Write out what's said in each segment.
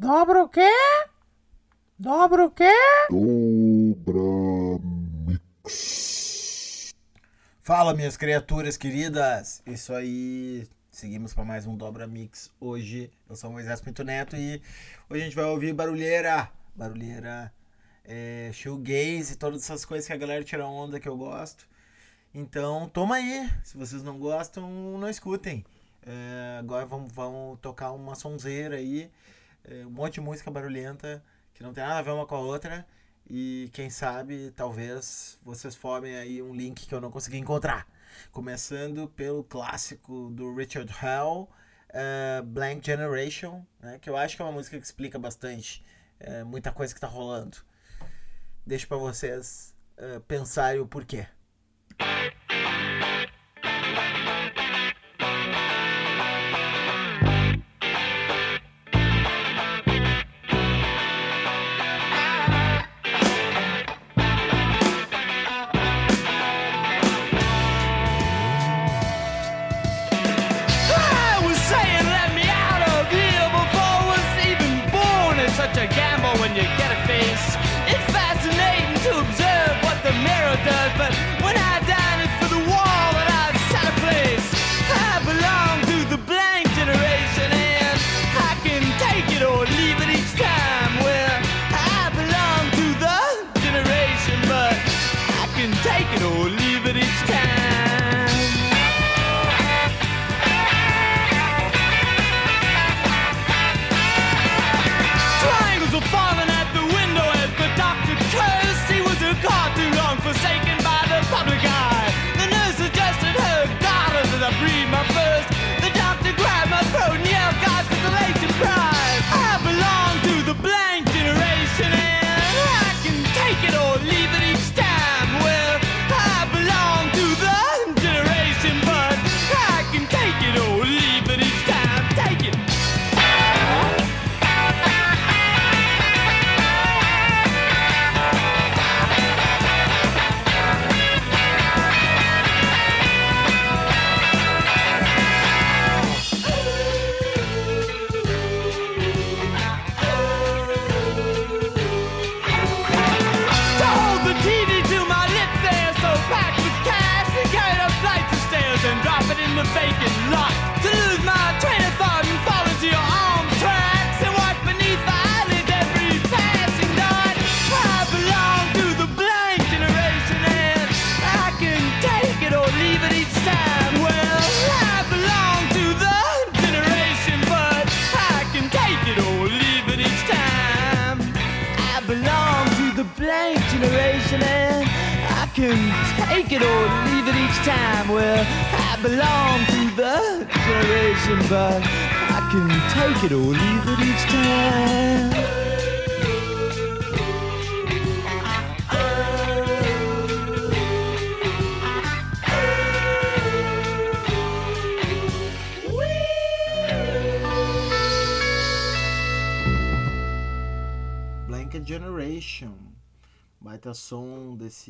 Dobra o quê? Dobra o quê? Dobra Mix. Fala, minhas criaturas queridas! Isso aí, seguimos para mais um Dobra Mix. Hoje eu sou o Moisés Pinto Neto e hoje a gente vai ouvir barulheira. Barulheira, é, shoegaze, todas essas coisas que a galera tira onda que eu gosto. Então, toma aí. Se vocês não gostam, não escutem. É, agora vamos, vamos tocar uma sonzeira aí. É, um monte de música barulhenta que não tem nada a ver uma com a outra. E quem sabe, talvez vocês formem aí um link que eu não consegui encontrar. Começando pelo clássico do Richard Hell, uh, Blank Generation, né, que eu acho que é uma música que explica bastante uh, muita coisa que está rolando. Deixo para vocês uh, pensarem o porquê.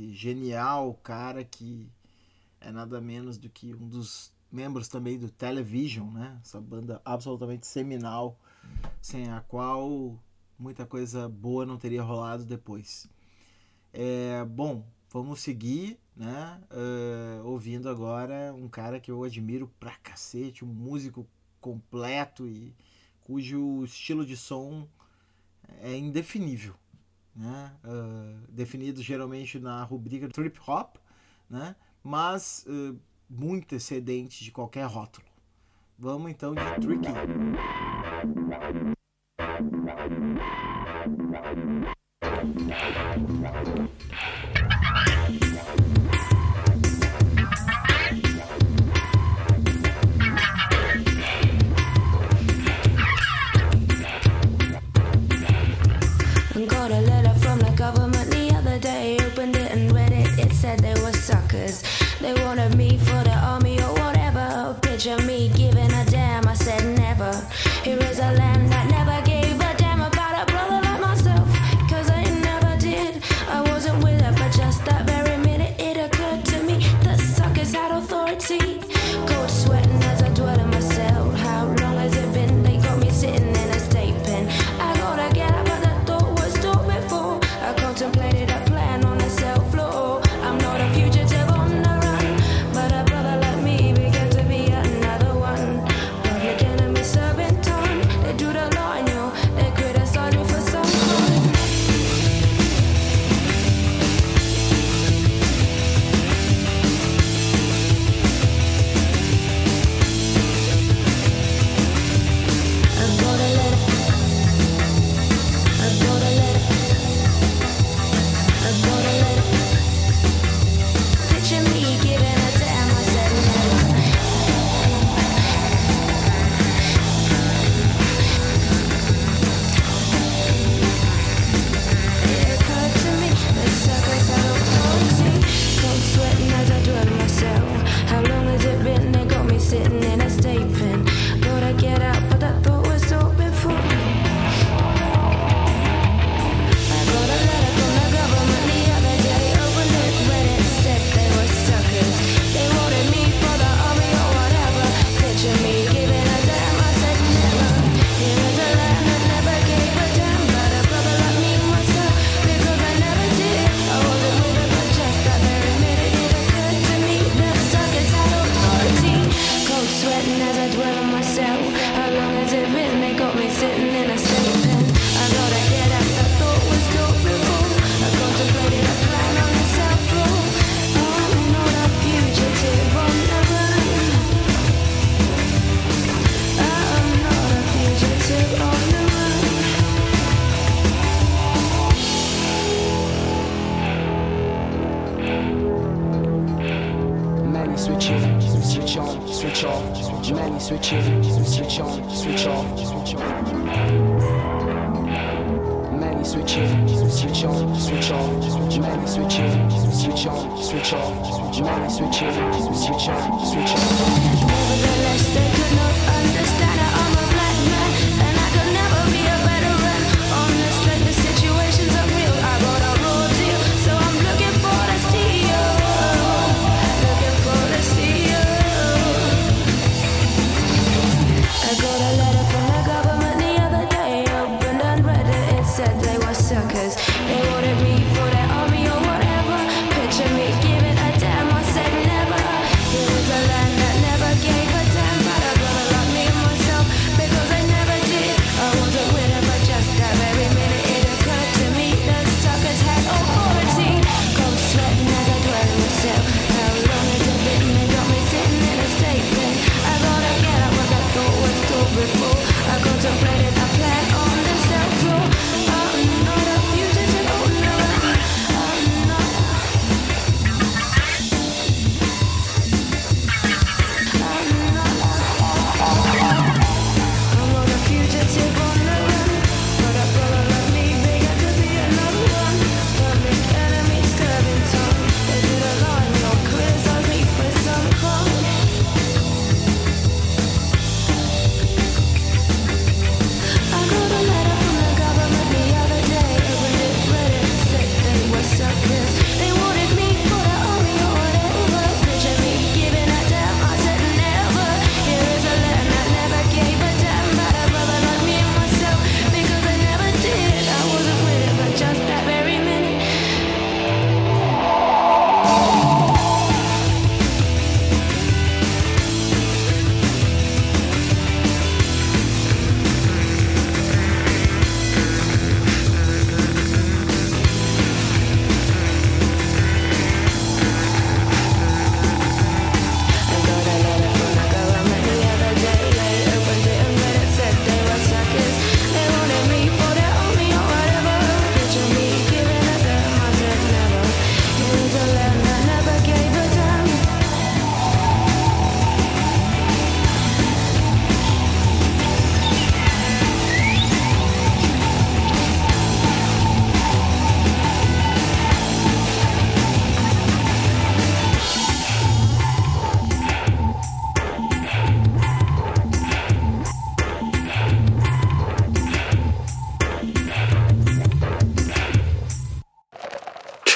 Som desse genial cara que é nada menos do que um dos membros também do Television, né? Essa banda absolutamente seminal, sem a qual muita coisa boa não teria rolado depois. É, bom, vamos seguir, né? eh, ouvindo agora um cara que eu admiro pra cacete, um músico completo e cujo estilo de som é indefinível, né? Ah, definido geralmente na rubrica trip hop, né? Mas ah, muito excedente de qualquer rótulo. Vamos então de Tricky. They wanna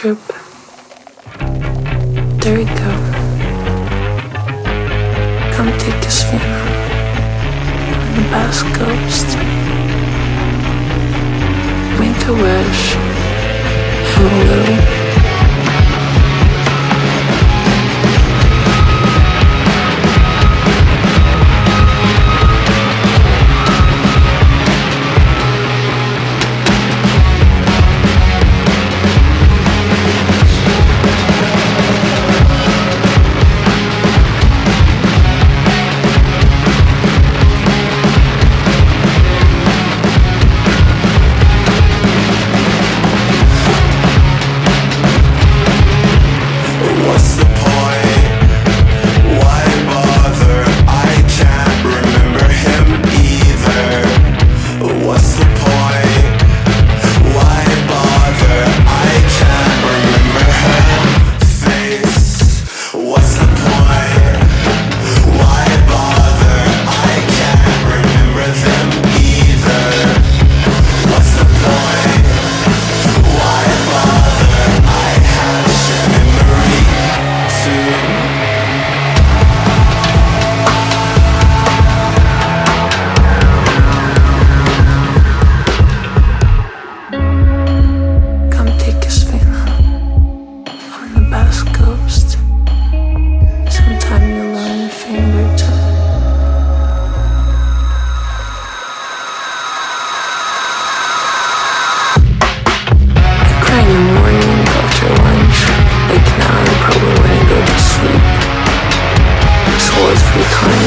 Trip.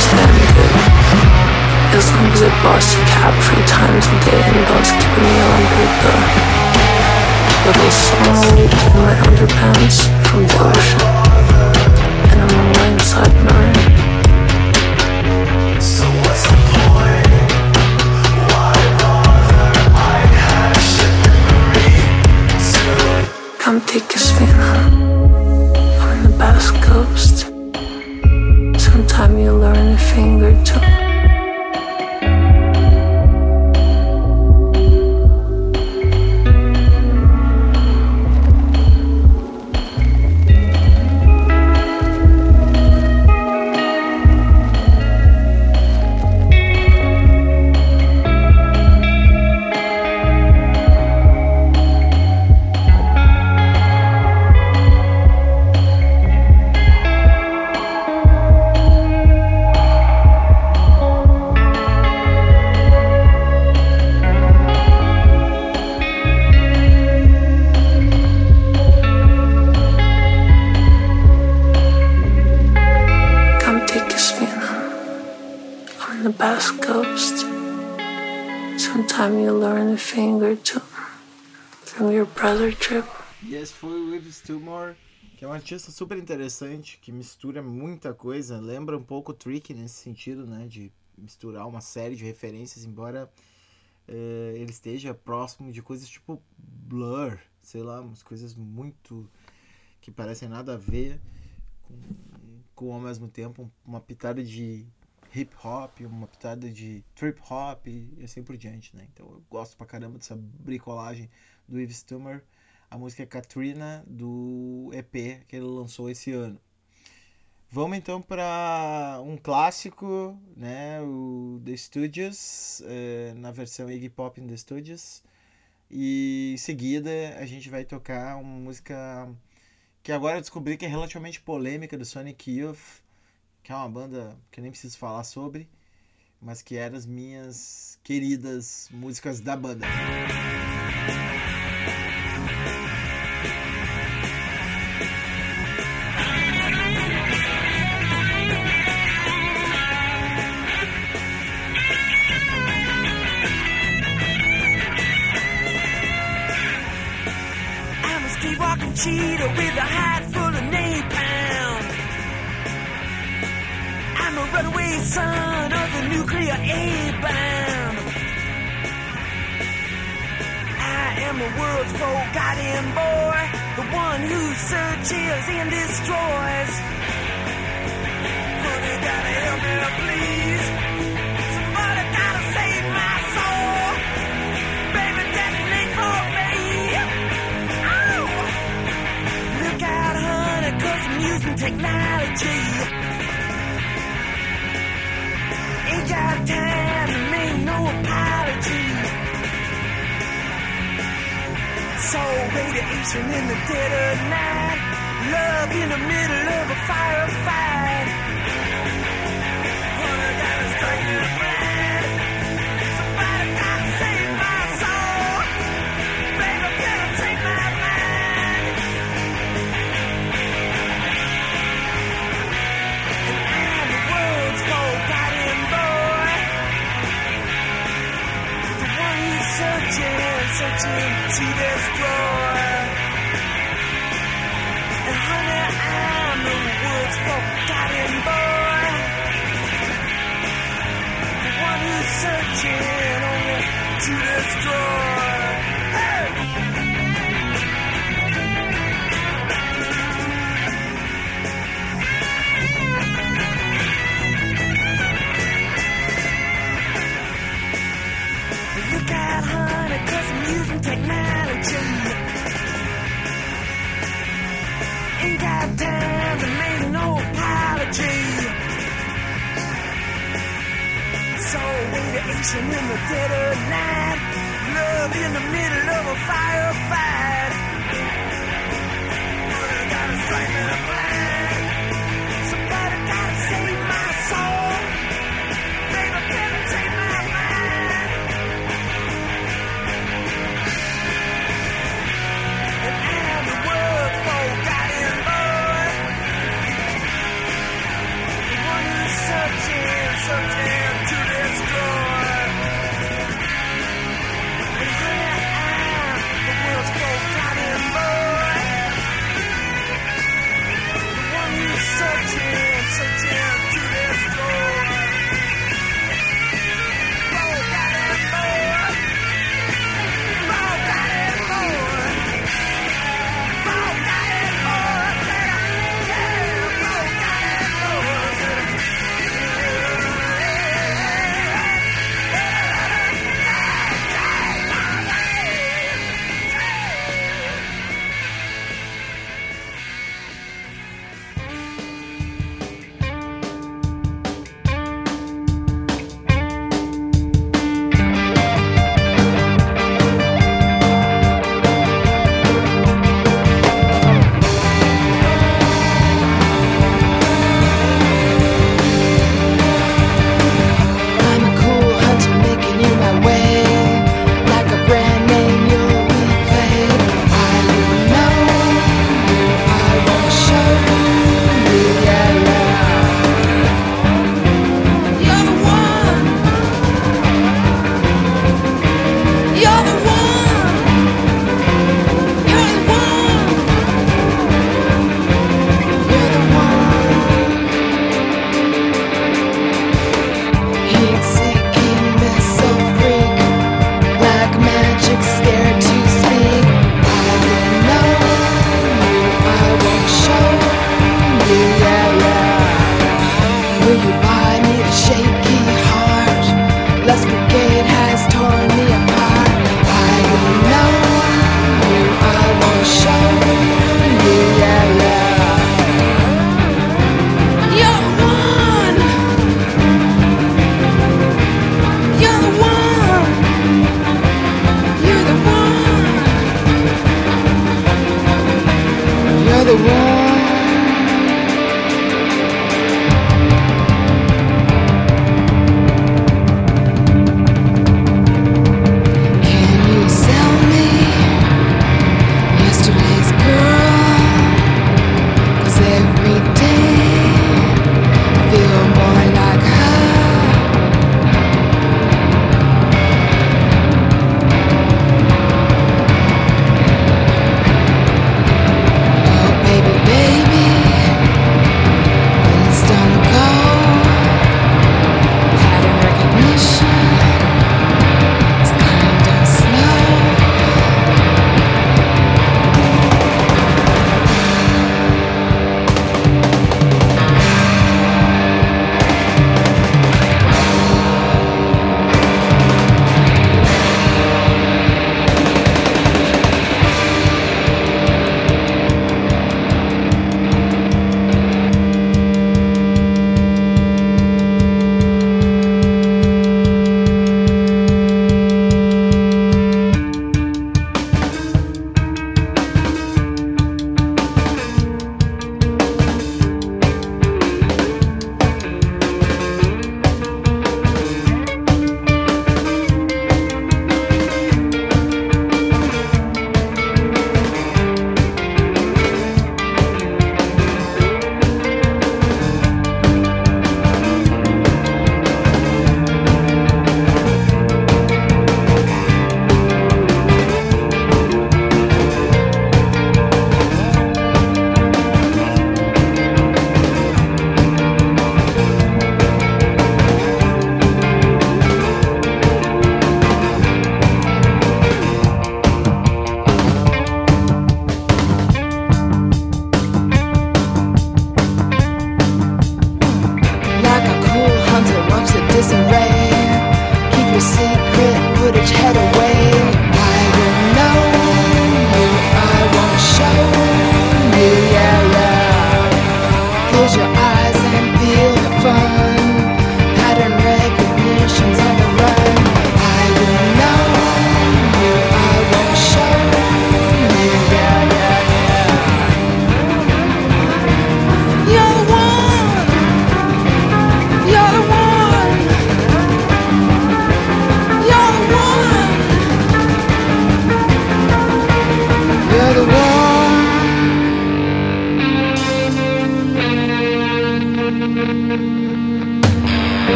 Damn. As long as it busts your cab three times a day and don't keeping me under the little song in my underpants from the ocean. And I'm on my inside nine. So what's the point? Why bother? I hash it memory soon. Come take a spin. I'm the best ghost time you learn a finger to or two from your brother trip. Esse foi With Stillmore, que é um artista super interessante, que mistura muita coisa, lembra um pouco o Trick nesse sentido, né, de misturar uma série de referências, embora eh, ele esteja próximo de coisas tipo Blur, sei lá, umas coisas muito que parecem nada a ver com, com ao mesmo tempo uma pitada de hip hop, uma pitada de trip hop e assim por diante, né? Então eu gosto pra caramba dessa bricolagem do Yves Stummer. A música é Katrina do EP que ele lançou esse ano. Vamos então para um clássico, né? O The Studios, eh, na versão Iggy Pop in The Studios. E em seguida a gente vai tocar uma música que agora eu descobri que é relativamente polêmica do Sonic Youth, que é uma banda que eu nem preciso falar sobre, mas que é das minhas queridas músicas da banda. Cheetah with a hide runaway son of the nuclear A-bomb. I am the world's forgotten boy, the one who searches and destroys. Honey, gotta help me, please. Somebody gotta save my soul. Baby, detonate for me. Ow! Look out, honey, cause I'm using technology. Radiation in the dead of night. Love in the middle of a firefight. Searching, searching to destroy. And honey, I'm the world's forgotten boy. The one who's searching only to destroy. Radiation in the dead of night. Love in the middle of a firefight.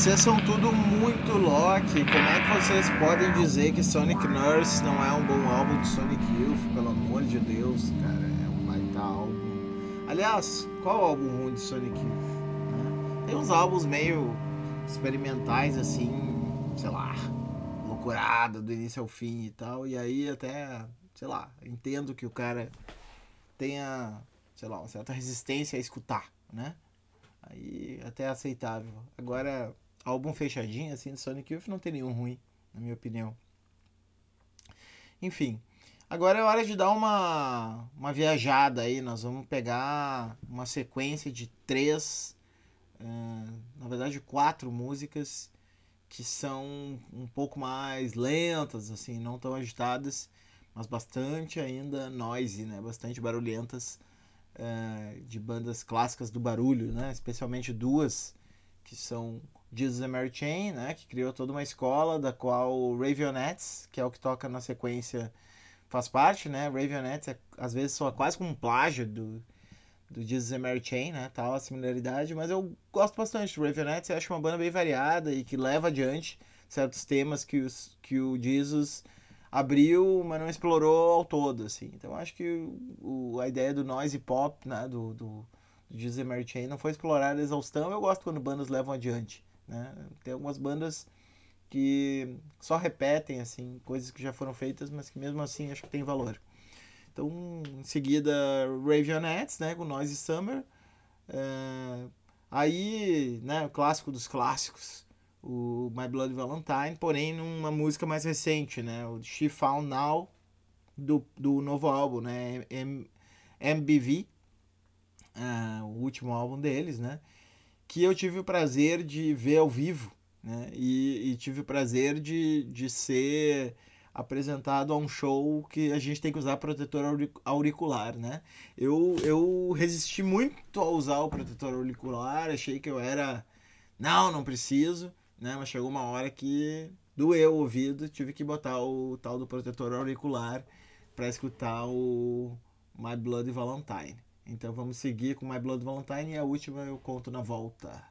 Vocês são tudo muito Loki. Como é que vocês podem dizer que Sonic Nurse não é um bom álbum de Sonic Youth? Pelo amor de Deus, cara, é um baita álbum. Aliás, qual álbum ruim de Sonic Youth? né? Tem uns álbuns meio experimentais assim, sei lá, loucurada do início ao fim e tal. E aí até, sei lá, entendo que o cara tenha, sei lá, uma certa resistência a escutar, né? Aí até é aceitável. Agora, álbum fechadinho assim de Sonic Youth não tem nenhum ruim, na minha opinião. Enfim, agora é hora de dar uma, uma viajada aí. Nós vamos pegar uma sequência de três, eh, na verdade quatro músicas que são um pouco mais lentas, assim, não tão agitadas, mas bastante ainda noisy, né? Bastante barulhentas de bandas clássicas do barulho, né? Especialmente duas que são Jesus and Mary Chain, né? Que criou toda uma escola da qual o Ravionettes, que é o que toca na sequência, faz parte, né? Ravionettes é, às vezes soa quase como um plágio do, do Jesus and Mary Chain, né? Tal a similaridade, mas eu gosto bastante do Ravionettes, eu acho uma banda bem variada e que leva adiante certos temas que, os, que o Jesus abriu, mas não explorou ao todo, assim. Então acho que o, a ideia do noise pop, né, do, do, do Jesus and Mary Chain não foi explorada a exaustão. Eu gosto quando bandas levam adiante, né? Tem algumas bandas que só repetem, assim, coisas que já foram feitas, mas que mesmo assim acho que tem valor. Então, em seguida, Ravionettes, né, com Noise Summer. É, aí, né, o clássico dos clássicos, o My Bloody Valentine, porém numa música mais recente, né, o She Found Now, do, do novo álbum, né, M- MBV, ah, o último álbum deles, né, que eu tive o prazer de ver ao vivo, né, e, e tive o prazer de, de ser apresentado a um show que a gente tem que usar protetor auri- auricular, né? Eu, eu resisti muito a usar o protetor auricular, achei que eu era não, não preciso, né? Mas chegou uma hora que doeu o ouvido, tive que botar o tal do protetor auricular para escutar o My Blood Valentine. Então vamos seguir com My Blood Valentine e a última eu conto na volta.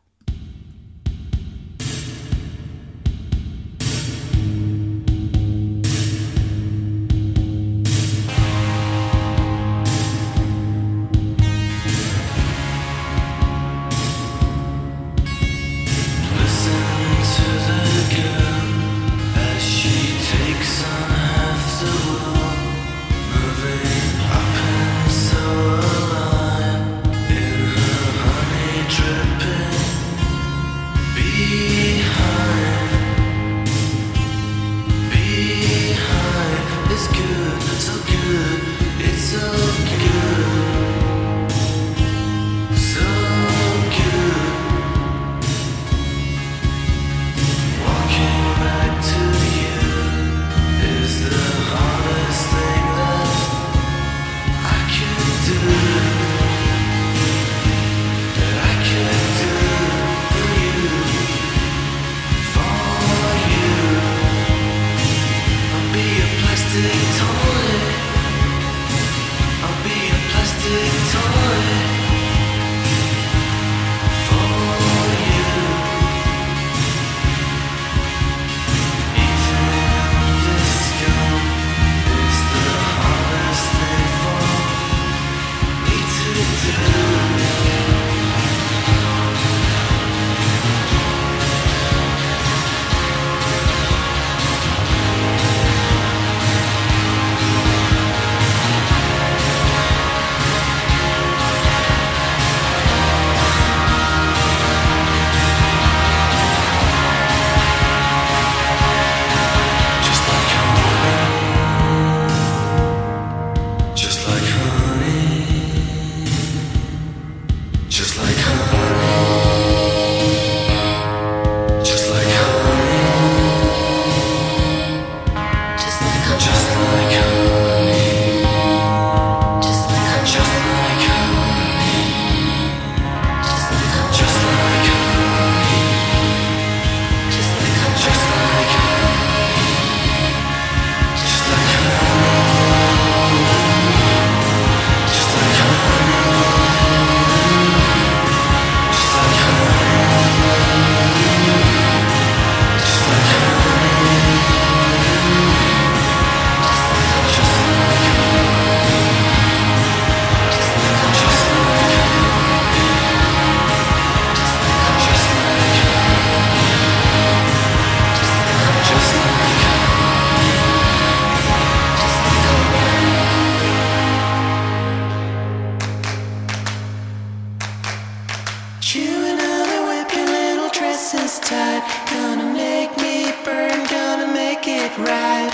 You and I, with your little dresses tied, gonna make me burn, gonna make it right.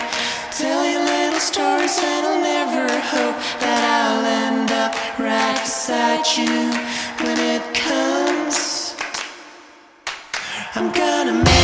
Tell your little stories, and I'll never hope that I'll end up right beside you. when it comes. I'm gonna make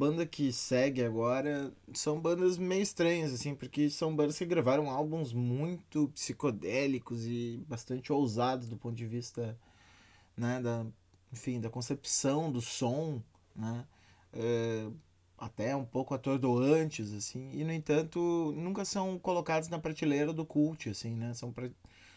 banda que segue agora são bandas meio estranhas, assim, porque são bandas que gravaram álbuns muito psicodélicos e bastante ousados do ponto de vista, né, da, enfim, da concepção do som, né, é, até um pouco atordoantes, assim, e no entanto nunca são colocados na prateleira do cult, assim, né, são, pra,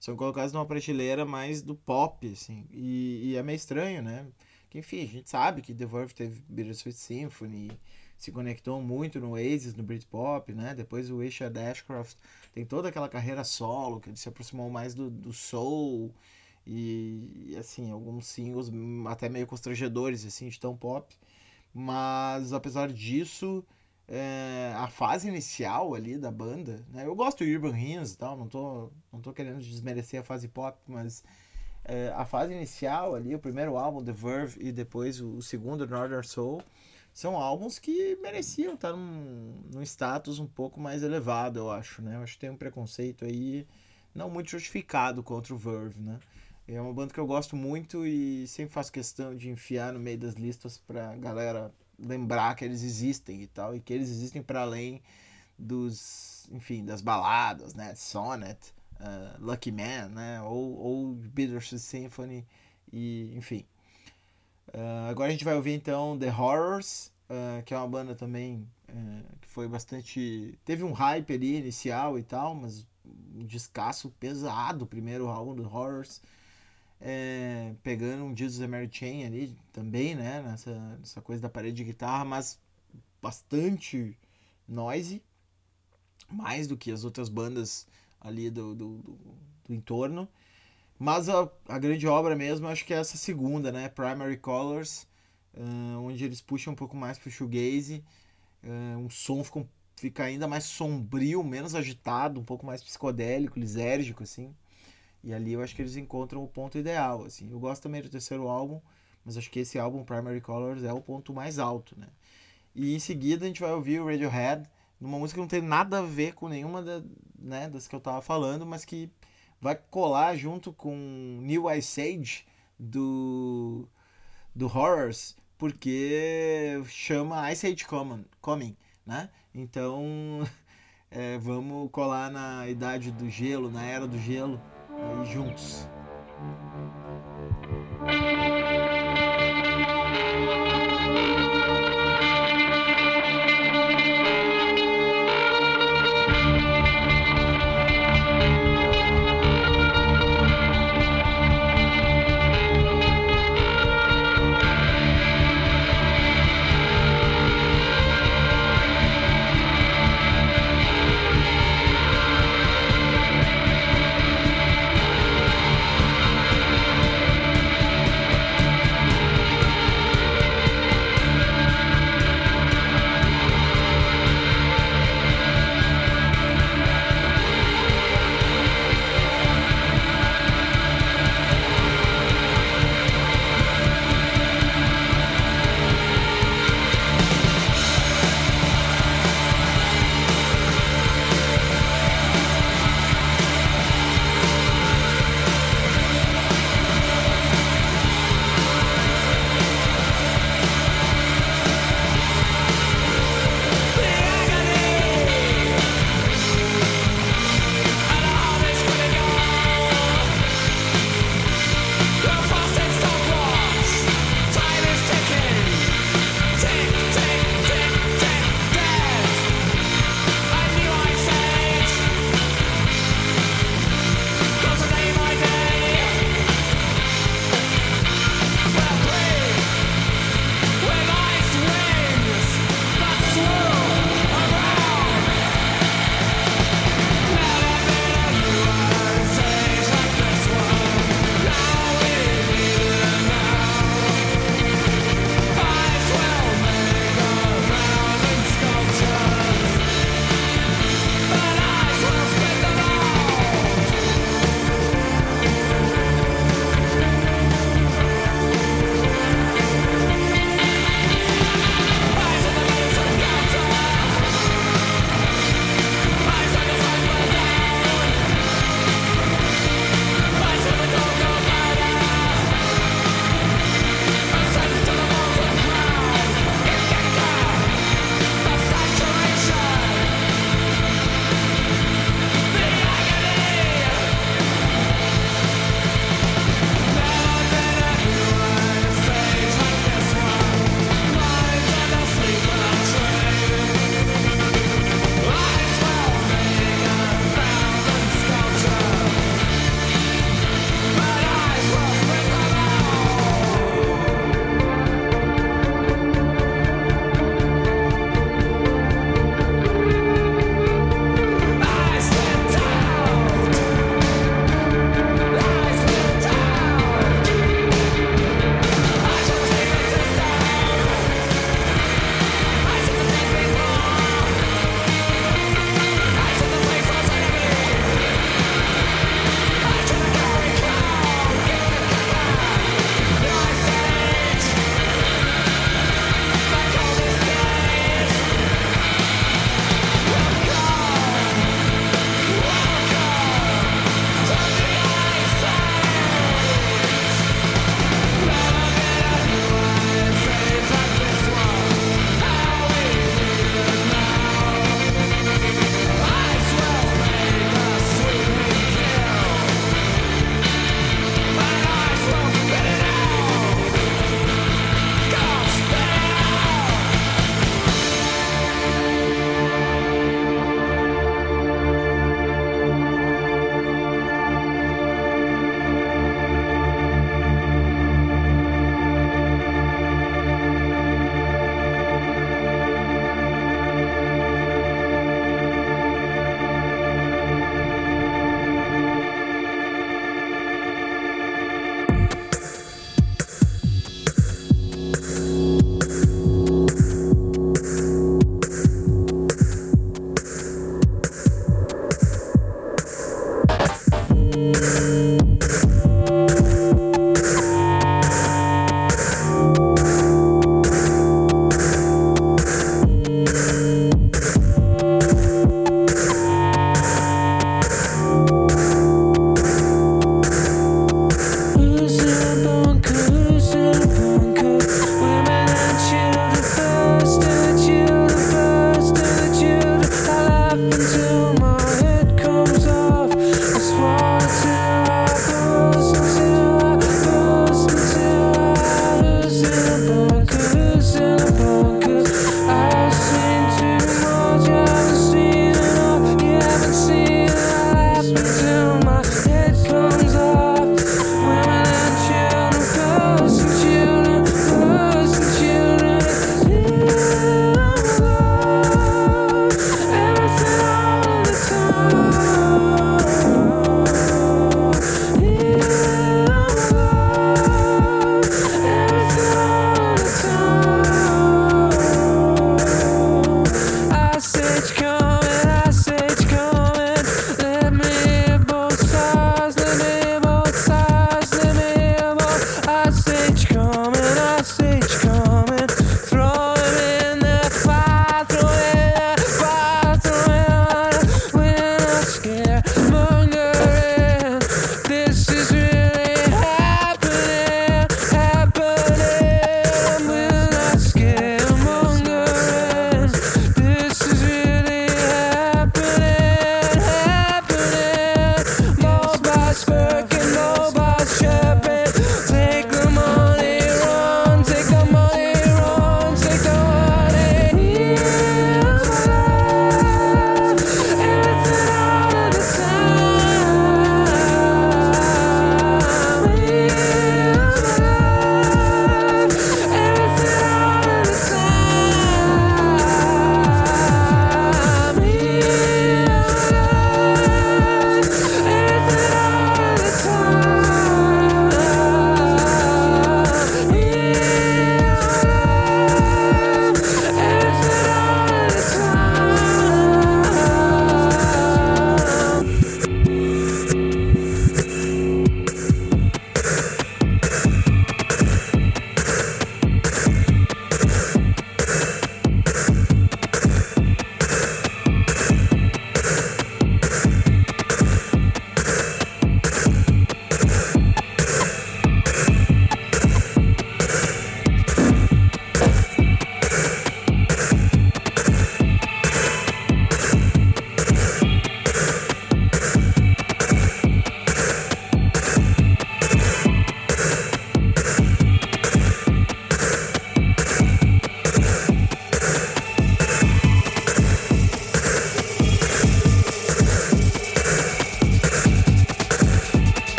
são colocados numa prateleira mais do pop, assim, e, e é meio estranho, né, que, enfim, a gente sabe que The Verve teve Bittersweet Symphony, se conectou muito no Oasis, no Britpop, né? Depois o Richard Ashcroft tem toda aquela carreira solo, que ele se aproximou mais do, do soul e, assim, alguns singles até meio constrangedores, assim, de tão pop. Mas, apesar disso, é, a fase inicial ali da banda, né? Eu gosto do Urban Hymns e tal, não tô, não tô querendo desmerecer a fase pop, mas é, a fase inicial ali, o primeiro álbum, The Verve, e depois o, segundo, Northern Soul, são álbuns que mereciam estar num, num status um pouco mais elevado, eu acho, né? Eu acho que tem um preconceito aí não muito justificado contra o Verve, né? É uma banda que eu gosto muito e sempre faço questão de enfiar no meio das listas pra galera lembrar que eles existem e tal, e que eles existem para além dos, enfim, das baladas, né? Sonnet, uh, Lucky Man, né? Ou, ou Bittersweet Symphony, e enfim. Uh, agora a gente vai ouvir então The Horrors, uh, que é uma banda também que foi bastante. Teve um hype ali inicial e tal, mas um descasso pesado primeiro álbum do Horrors. É, pegando um Jesus Mary Chain ali também, né? Nessa, nessa coisa da parede de guitarra, mas bastante noise, mais do que as outras bandas ali do, do, do, do entorno. Mas a, a grande obra mesmo, acho que é essa segunda, né? Primary Colors, uh, onde eles puxam um pouco mais pro shoegaze. Uh, um som fica, fica ainda mais sombrio, menos agitado, um pouco mais psicodélico, lisérgico, assim. E ali eu acho que eles encontram o ponto ideal, assim. Eu gosto também do terceiro álbum, mas acho que esse álbum, Primary Colors, é o ponto mais alto, né? E em seguida a gente vai ouvir o Radiohead, numa música que não tem nada a ver com nenhuma da, né, das que eu tava falando, mas que vai colar junto com New Ice Age do, do Horrors, porque chama Ice Age Coming, coming né? Então é, vamos colar na idade do gelo, na era do gelo, aí juntos.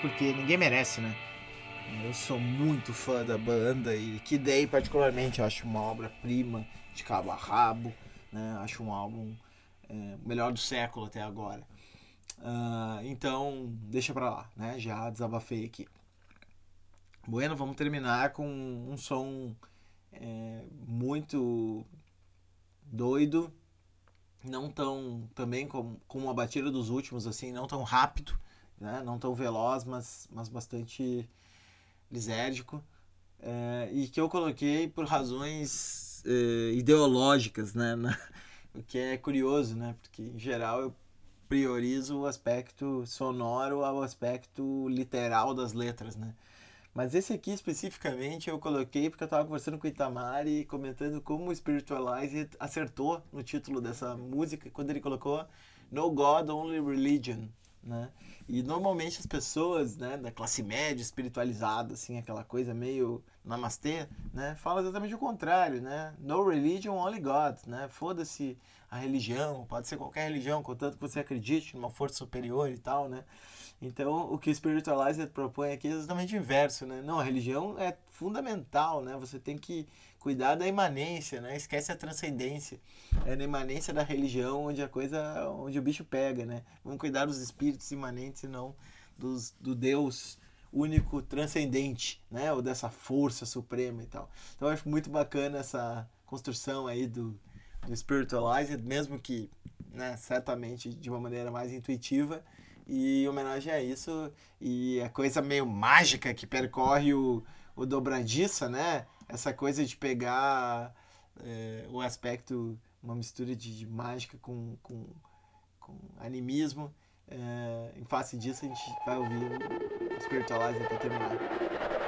Porque ninguém merece, né? Eu sou muito fã da banda e que Day particularmente acho uma obra-prima de cabo a rabo, né? Acho um álbum é, melhor do século até agora. Ah, então, deixa pra lá, né? Já desabafei aqui. Bueno, vamos terminar com um som é, muito doido, não tão também como, como a batida dos últimos, assim, não tão rápido, né? não tão veloz, mas, mas bastante lisérgico. É, e que eu coloquei por razões é, ideológicas, né? Na- o que é curioso, né? Porque em geral eu priorizo o aspecto sonoro ao aspecto literal das letras, né? Mas esse aqui especificamente eu coloquei porque eu tava conversando com o Itamar e comentando como o Spiritualize acertou no título dessa música quando ele colocou No God, Only Religion, né? E normalmente as pessoas, né, da classe média espiritualizada, assim, aquela coisa meio namastê, né, falam exatamente o contrário, né? No religion, only God, né? Foda-se a religião, pode ser qualquer religião, contanto que você acredite numa força superior e tal, né? Então, o que o Spiritualizer propõe aqui é exatamente o inverso, né? Não, a religião é fundamental, né? Você tem que cuidar da imanência, né? Esquece a transcendência. É na imanência da religião onde a coisa, onde o bicho pega, né? Vamos cuidar dos espíritos imanentes e não dos, do Deus único, transcendente, né? Ou dessa força suprema e tal. Então, eu acho muito bacana essa construção aí do, do Spiritualizer, mesmo que, né, certamente de uma maneira mais intuitiva, e em homenagem a isso e a coisa meio mágica que percorre o, o dobradiça, né? Essa coisa de pegar é, o aspecto, uma mistura de, de mágica com, com, com animismo. É, em face disso, a gente vai ouvir o Spiritualizer para terminar.